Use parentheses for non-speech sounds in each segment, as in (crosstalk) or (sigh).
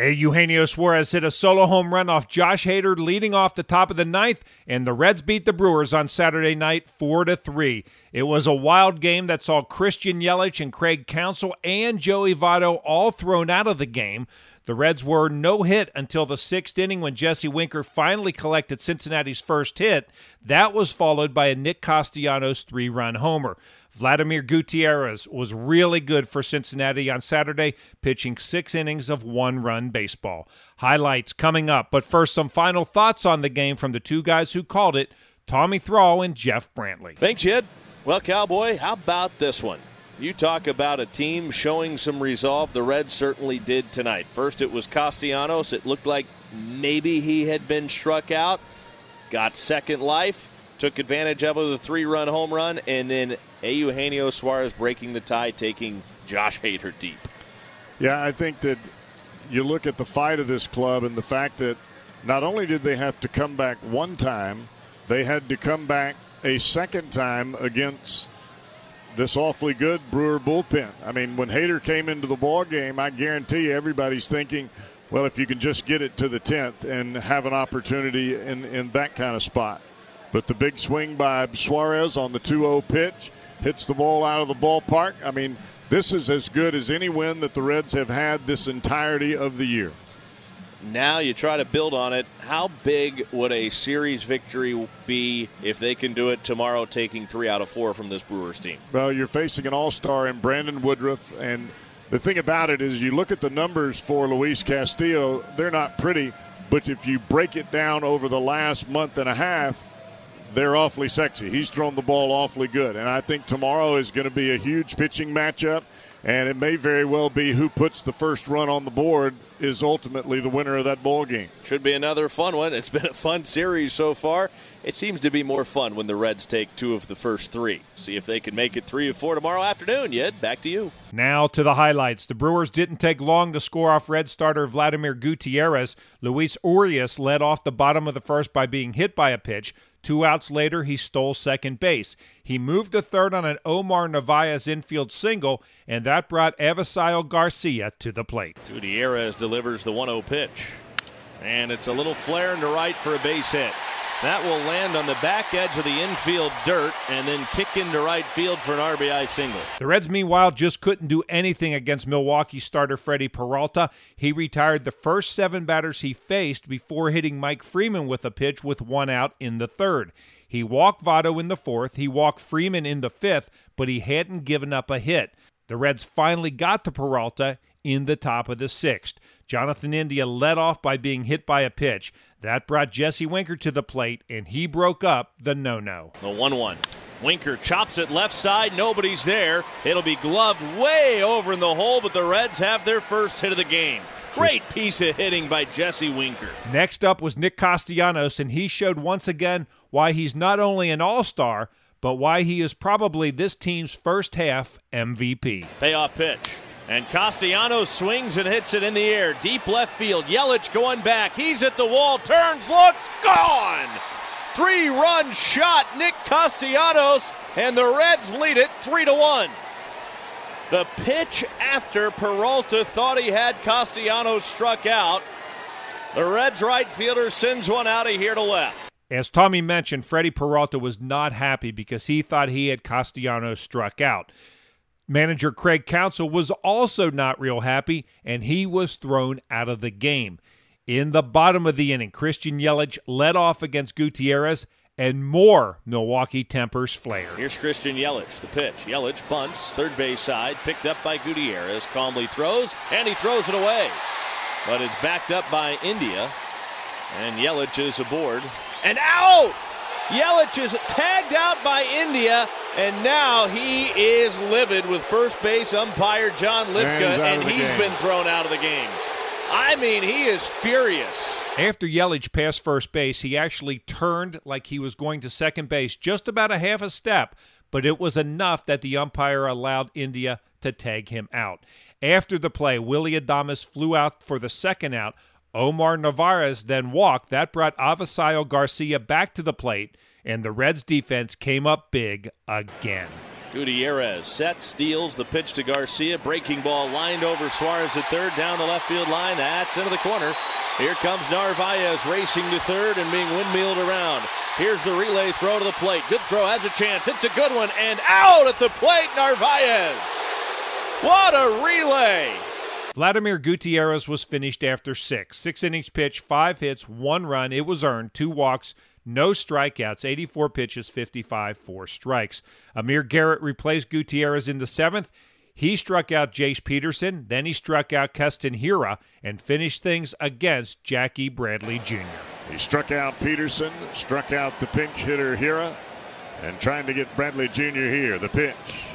A Eugenio Suarez hit a solo home run off Josh Hader leading off the top of the ninth, and the Reds beat the Brewers on Saturday night 4 to 3. It was a wild game that saw Christian Yelich and Craig Counsell and Joey Votto all thrown out of the game. The Reds were no hit until the sixth inning when Jesse Winker finally collected Cincinnati's first hit. That was followed by a Nick Castellanos three run homer. Vladimir Gutierrez was really good for Cincinnati on Saturday, pitching six innings of one run baseball. Highlights coming up, but first, some final thoughts on the game from the two guys who called it Tommy Thrall and Jeff Brantley. Thanks, Jed. Well, Cowboy, how about this one? You talk about a team showing some resolve. The Reds certainly did tonight. First, it was Castellanos. It looked like maybe he had been struck out. Got second life, took advantage of a three run home run, and then Eugenio Suarez breaking the tie, taking Josh Hader deep. Yeah, I think that you look at the fight of this club and the fact that not only did they have to come back one time, they had to come back a second time against this awfully good Brewer bullpen. I mean, when Hader came into the ball game, I guarantee you everybody's thinking, well, if you can just get it to the 10th and have an opportunity in, in that kind of spot. But the big swing by Suarez on the 2 0 pitch hits the ball out of the ballpark. I mean, this is as good as any win that the Reds have had this entirety of the year. Now you try to build on it. How big would a series victory be if they can do it tomorrow, taking three out of four from this Brewers team? Well, you're facing an all star in Brandon Woodruff. And the thing about it is, you look at the numbers for Luis Castillo, they're not pretty. But if you break it down over the last month and a half, they're awfully sexy. He's thrown the ball awfully good. And I think tomorrow is going to be a huge pitching matchup. And it may very well be who puts the first run on the board is ultimately the winner of that ball game. Should be another fun one. It's been a fun series so far. It seems to be more fun when the Reds take two of the first three. See if they can make it three of four tomorrow afternoon. Yet back to you. Now to the highlights. The Brewers didn't take long to score off Red starter Vladimir Gutierrez. Luis Urias led off the bottom of the first by being hit by a pitch. Two outs later, he stole second base. He moved to third on an Omar Narvaez infield single, and that brought Avisail Garcia to the plate. Gutierrez delivers the 1 0 pitch. And it's a little flare into right for a base hit. That will land on the back edge of the infield dirt and then kick into right field for an RBI single. The Reds, meanwhile, just couldn't do anything against Milwaukee starter Freddie Peralta. He retired the first seven batters he faced before hitting Mike Freeman with a pitch with one out in the third. He walked Votto in the fourth, he walked Freeman in the fifth, but he hadn't given up a hit. The Reds finally got to Peralta in the top of the sixth. Jonathan India led off by being hit by a pitch. That brought Jesse Winker to the plate, and he broke up the no no. The 1 1. Winker chops it left side. Nobody's there. It'll be gloved way over in the hole, but the Reds have their first hit of the game. Great piece of hitting by Jesse Winker. Next up was Nick Castellanos, and he showed once again why he's not only an all star, but why he is probably this team's first half MVP. Payoff pitch. And Castellanos swings and hits it in the air. Deep left field. Yelich going back. He's at the wall. Turns, looks, gone! Three run shot, Nick Castellanos, and the Reds lead it 3 to 1. The pitch after Peralta thought he had Castellanos struck out. The Reds right fielder sends one out of here to left. As Tommy mentioned, Freddie Peralta was not happy because he thought he had Castellanos struck out. Manager Craig Counsell was also not real happy, and he was thrown out of the game. In the bottom of the inning, Christian Yelich led off against Gutierrez, and more Milwaukee tempers flare. Here's Christian Yelich, the pitch. Yelich bunts, third base side, picked up by Gutierrez, calmly throws, and he throws it away. But it's backed up by India, and Yelich is aboard. And out! Yelich is tagged out by India, And now he is livid with first base umpire John Libka, And and he's he's game. been thrown out of the game. I mean, he is furious. After Yelich passed first base, he actually turned like he was going to second base, just about a half a step, but it was enough that the umpire allowed India to tag him out. After the play, Willie Adames flew out for the second out. Omar Narvaez then walked. That brought Avisail Garcia back to the plate, and the Reds defense came up big again. Gutierrez set, steals the pitch to Garcia. Breaking ball lined over Suarez at third, down the left field line. That's into the corner. Here comes Narvaez racing to third and being windmilled around. Here's the relay throw to the plate. Good throw, has a chance. It's a good one, and out at the plate, Narvaez. What a relay! Vladimir Gutierrez was finished after six. Six innings pitched, five hits, one run. It was earned, two walks, no strikeouts, 84 pitches, 55, four strikes. Amir Garrett replaced Gutierrez in the seventh. He struck out Jace Peterson, then he struck out Keston Hiura and finished things against Jackie Bradley Jr. He struck out Peterson, struck out the pinch hitter Hiura, and trying to get Bradley Jr. here. The pitch.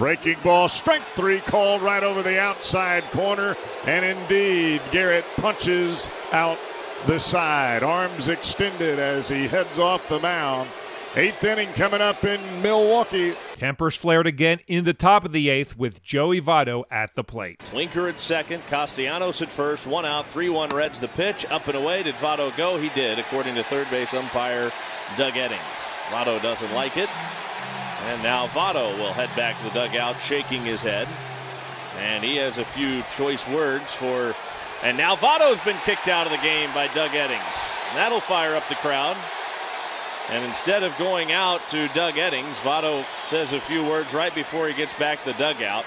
Breaking ball, strike three called right over the outside corner. And indeed, Garrett punches out the side. Arms extended as he heads off the mound. Eighth inning coming up in Milwaukee. Tempers flared again in the top of the eighth with Joey Votto at the plate. Winker at second, Castellanos at first, one out, 3 1 Reds the pitch. Up and away. Did Votto go? He did, according to third base umpire Doug Eddings. Votto doesn't like it. And now Votto will head back to the dugout, shaking his head. And he has a few choice words for. And now Votto's been kicked out of the game by Doug Eddings. That'll fire up the crowd. And instead of going out to Doug Eddings, Votto says a few words right before he gets back to the dugout.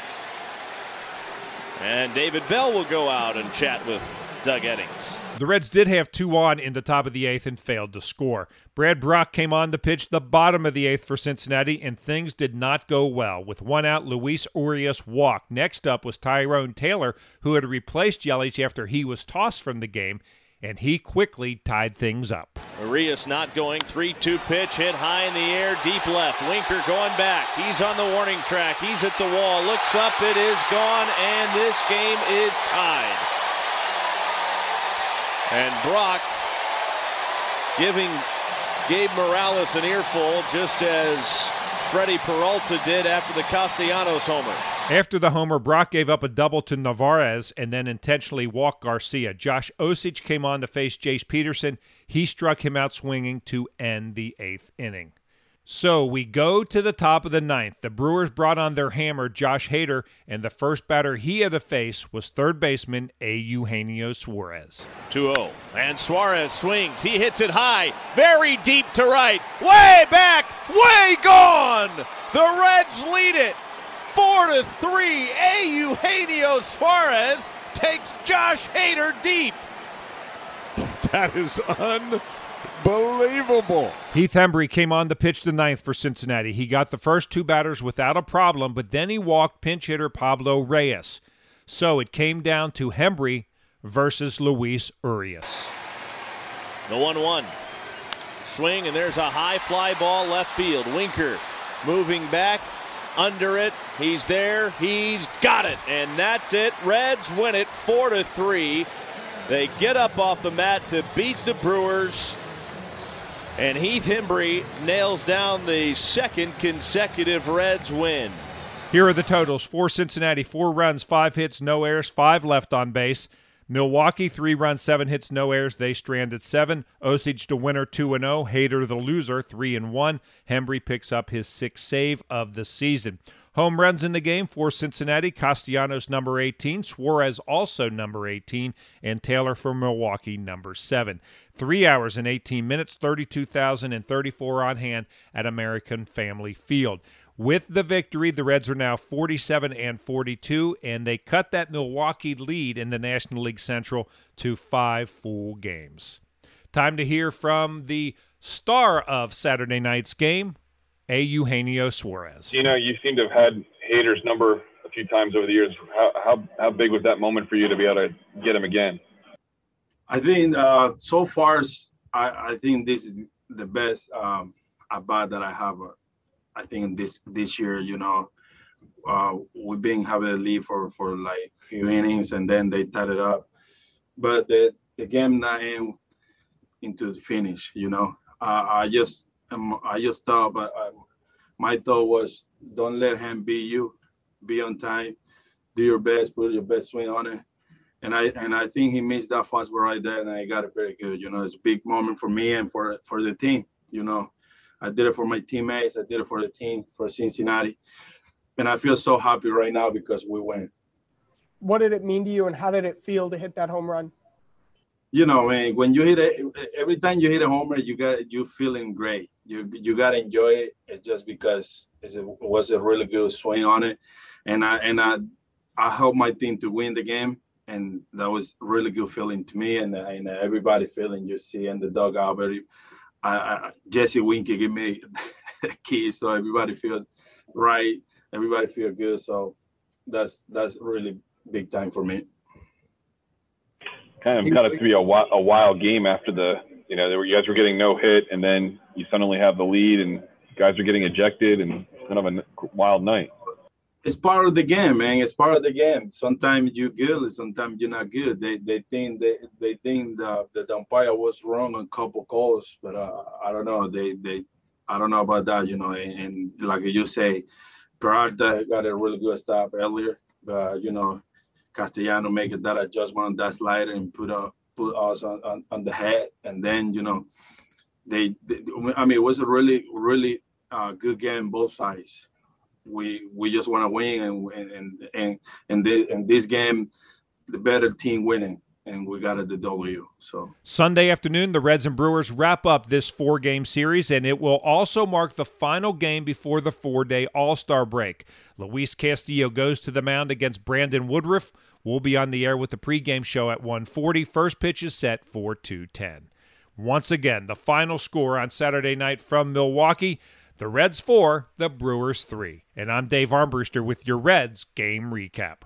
And David Bell will go out and chat with Doug Eddings. The Reds did have two on in the top of the eighth and failed to score. Brad Brach came on to pitch the bottom of the eighth for Cincinnati, and things did not go well. With one out, Luis Urias walked. Next up was Tyrone Taylor, who had replaced Yelich after he was tossed from the game, and he quickly tied things up. Urias not going. 3 2 pitch hit high in the air, deep left. Winker going back. He's on the warning track. He's at the wall. Looks up. It is gone, and this game is tied. And Brach giving Gabe Morales an earful just as Freddie Peralta did after the Castellanos homer. After the homer, Brach gave up a double to Narvaez and then intentionally walked Garcia. Josh Osich came on to face Jace Peterson. He struck him out swinging to end the eighth inning. So we go to the top of the ninth. The Brewers brought on their hammer, Josh Hader, and the first batter he had to face was third baseman A. Eugenio Suarez. 2 0. And Suarez swings. He hits it high, very deep to right. Way back, way gone. The Reds lead it 4 to 3. A. Eugenio Suarez takes Josh Hader deep. (laughs) That is unbelievable. Heath Hembree came on to pitch the ninth for Cincinnati. He got the first two batters without a problem, but then he walked pinch hitter Pablo Reyes. So it came down to Hembree versus Luis Urias. The 1 1. Swing, and there's a high fly ball left field. Winker moving back under it. He's there. He's got it. And that's it. Reds win it 4 to 3. They get up off the mat to beat the Brewers. And Heath Hembree nails down the second consecutive Reds win. Here are the totals for Cincinnati four runs, five hits, no errors, five left on base. Milwaukee, three runs, seven hits, no errors. They stranded seven. Osich the winner, 2 and 0. Hader the loser, 3 and 1. Hembree picks up his sixth save of the season. Home runs in the game for Cincinnati. Castellanos number 18, Suarez also number 18, and Taylor for Milwaukee number 7. Three hours and 18 minutes, 32,034 on hand at American Family Field. With the victory, the Reds are now 47 and 42, and they cut that Milwaukee lead in the National League Central to five full games. Time to hear from the star of Saturday night's game, A. Eugenio Suarez. You know, you seem to have had Hader's number a few times over the years. How, how, how big was that moment for you to be able to get him again? I think uh, so far, I, I think this is the best um, at bat that I have uh, I think this this year, you know, uh, we've been having a lead for for like few innings, and then they tied it up. But the the game not in into the finish. You know, uh, I just um, I just thought, but uh, my thought was, don't let him be you. Be on time, do your best, put your best swing on it. And I and I think he missed that fastball right there, and I got it very good. You know, it's a big moment for me and for for the team. You know, I did it for my teammates. I did it for the team for Cincinnati, and I feel so happy right now because we win. What did it mean to you, and how did it feel to hit that home run? You know, man, when you hit it, every time you hit a homer, you got you feeling great. You you gotta enjoy it. It's just because it was a really good swing on it, and I and I I helped my team to win the game, and that was really good feeling to me and and everybody feeling you see in the dugout. Very, I, I, Jesse Winker gave me (laughs) a key, so everybody feel right, everybody feel good. So that's that's really big time for me. Kind of got to be a, a wild game after the you know were, you guys were getting no hit, and then you suddenly have the lead, and guys are getting ejected, and kind of a wild night it's part of the game, man. It's part of the game. Sometimes you're good, sometimes you're not good. They they think they they think the the umpire was wrong on a couple calls, but uh, I don't know. They they I don't know about that, you know. And, and like you say, Peralta got a really good stop earlier, but you know, Castellano making that adjustment on that slide and put up put us on, on, on the head, and then you know, they, they I mean, it was a really really uh, good game both sides we we just want to win and and and and, in this game the better team winning and we got it the W. So Sunday afternoon, the Reds and Brewers wrap up this four-game series, and it will also mark the final game before the four-day All-Star break. Luis Castillo goes to the mound against Brandon Woodruff. We'll be on the air with the pregame show at 1:40. First pitch is set for 2:10. Once again, the final score on Saturday night from Milwaukee. The Reds 4, the Brewers 3. And I'm Dave Armbruster with your Reds game recap.